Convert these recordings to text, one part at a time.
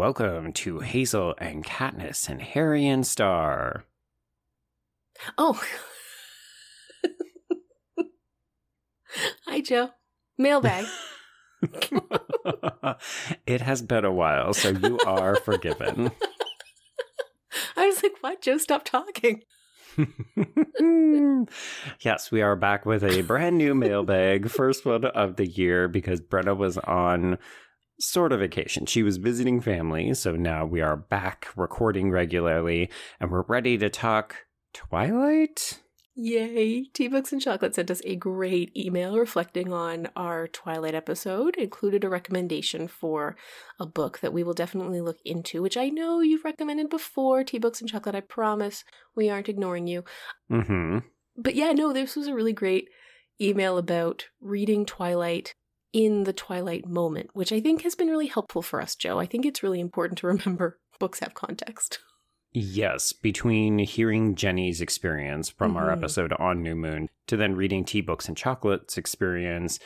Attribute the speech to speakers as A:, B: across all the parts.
A: welcome to Hazel and Katniss and Harry and Starr.
B: Oh. Hi, Joe. Mailbag.
A: it has been a while, so you are forgiven.
B: I was like, what? Joe, stop talking.
A: yes, we are back with a brand new mailbag, first one of the year, because Brenna was on sort of vacation. She was visiting family, so now we are back recording regularly, and we're ready to talk Twilight.
B: Yay! Tea Books and Chocolate sent us a great email reflecting on our Twilight episode, included a recommendation for a book that we will definitely look into, which I know you've recommended before, Tea Books and Chocolate. I promise we aren't ignoring you.
A: Mm-hmm.
B: But yeah, no, this was a really great email about reading Twilight in the Twilight moment, which I think has been really helpful for us, Joe. I think it's really important to remember books have context.
A: Yes, between hearing Jenny's experience from mm-hmm. our episode on New Moon to then reading Tea Books and Chocolate's experience,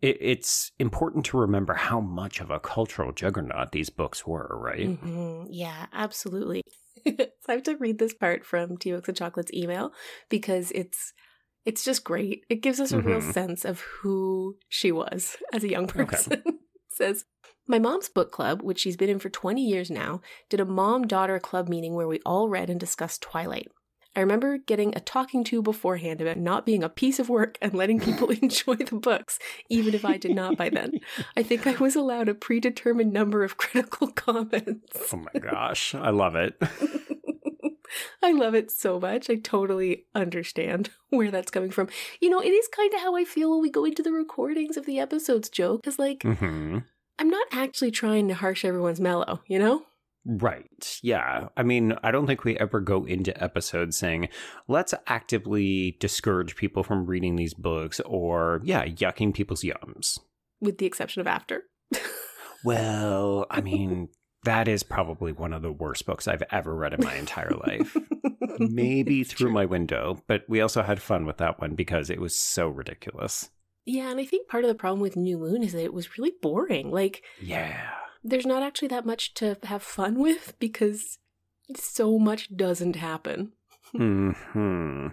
A: it, it's important to remember how much of a cultural juggernaut these books were, right?
B: Mm-hmm. Yeah, absolutely. so I have to read this part from Tea Books and Chocolate's email because it's it's just great. It gives us a mm-hmm. real sense of who she was as a young person. Okay. says my mom's book club, which she's been in for 20 years now, did a mom daughter club meeting where we all read and discussed Twilight. I remember getting a talking to beforehand about not being a piece of work and letting people enjoy the books, even if I did not by then. I think I was allowed a predetermined number of critical comments.
A: Oh my gosh, I love it.
B: I love it so much. I totally understand where that's coming from. You know, it is kind of how I feel when we go into the recordings of the episodes, Joe, because, like,
A: mm-hmm.
B: I'm not actually trying to harsh everyone's mellow, you know?
A: Right. Yeah. I mean, I don't think we ever go into episodes saying, let's actively discourage people from reading these books or, yeah, yucking people's yums.
B: With the exception of After.
A: well, I mean, that is probably one of the worst books I've ever read in my entire life. Maybe through my window, but we also had fun with that one because it was so ridiculous.
B: Yeah, and I think part of the problem with New Moon is that it was really boring. Like,
A: yeah,
B: there's not actually that much to have fun with because so much doesn't happen.
A: hmm.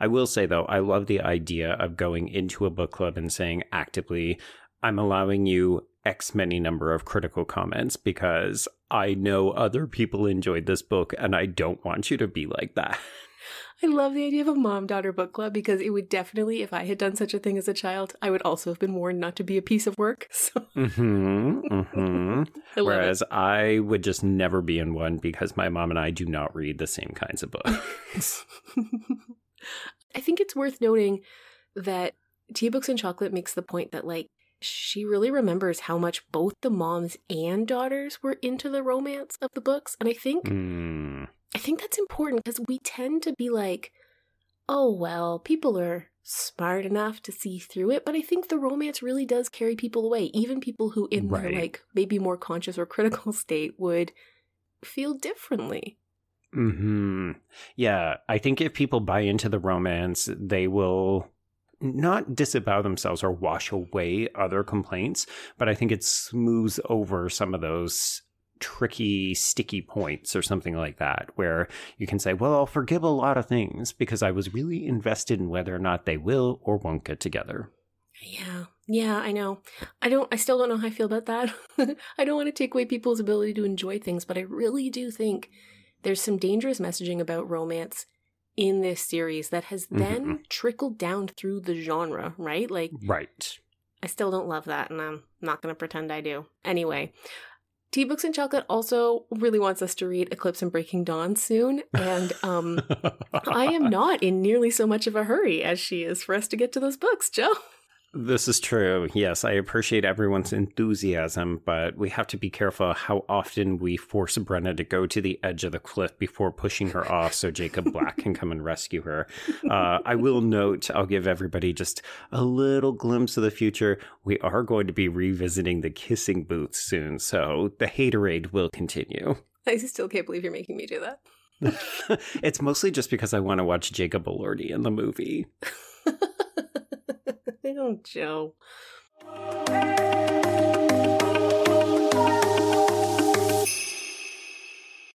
A: I will say though, I love the idea of going into a book club and saying actively, I'm allowing you X many number of critical comments because I know other people enjoyed this book and I don't want you to be like that.
B: I love the idea of a mom daughter book club because it would definitely, if I had done such a thing as a child, I would also have been warned not to be a piece of work. So.
A: Mm-hmm, mm-hmm. I Whereas it. I would just never be in one because my mom and I do not read the same kinds of books.
B: I think it's worth noting that Tea Books and Chocolate makes the point that, like, she really remembers how much both the moms and daughters were into the romance of the books. And I think
A: mm.
B: I think that's important because we tend to be like, oh, well, people are smart enough to see through it. But I think the romance really does carry people away. Even people who, in right. their like maybe more conscious or critical state, would feel differently.
A: Hmm. Yeah, I think if people buy into the romance, they will not disavow themselves or wash away other complaints, but I think it smooths over some of those tricky, sticky points or something like that, where you can say, well, I'll forgive a lot of things because I was really invested in whether or not they will or won't get together.
B: Yeah. Yeah, I know. I don't I still don't know how I feel about that. I don't want to take away people's ability to enjoy things, but I really do think there's some dangerous messaging about romance in this series that has mm-hmm. then mm-hmm. trickled down through the genre, right? Like
A: Right.
B: I still don't love that and I'm not going to pretend I do. Anyway, Tea Books and Chocolate also really wants us to read Eclipse and Breaking Dawn soon, and um, I am not in nearly so much of a hurry as she is for us to get to those books, Joe.
A: This is true. Yes, I appreciate everyone's enthusiasm, but we have to be careful how often we force Brenna to go to the edge of the cliff before pushing her off so Jacob Black can come and rescue her. Uh, I will note, I'll give everybody just a little glimpse of the future. We are going to be revisiting the kissing booth soon, so the haterade will continue.
B: I still can't believe you're making me do
A: that. it's mostly just because I want to watch Jacob Elordi in the movie.
B: I don't, Joe.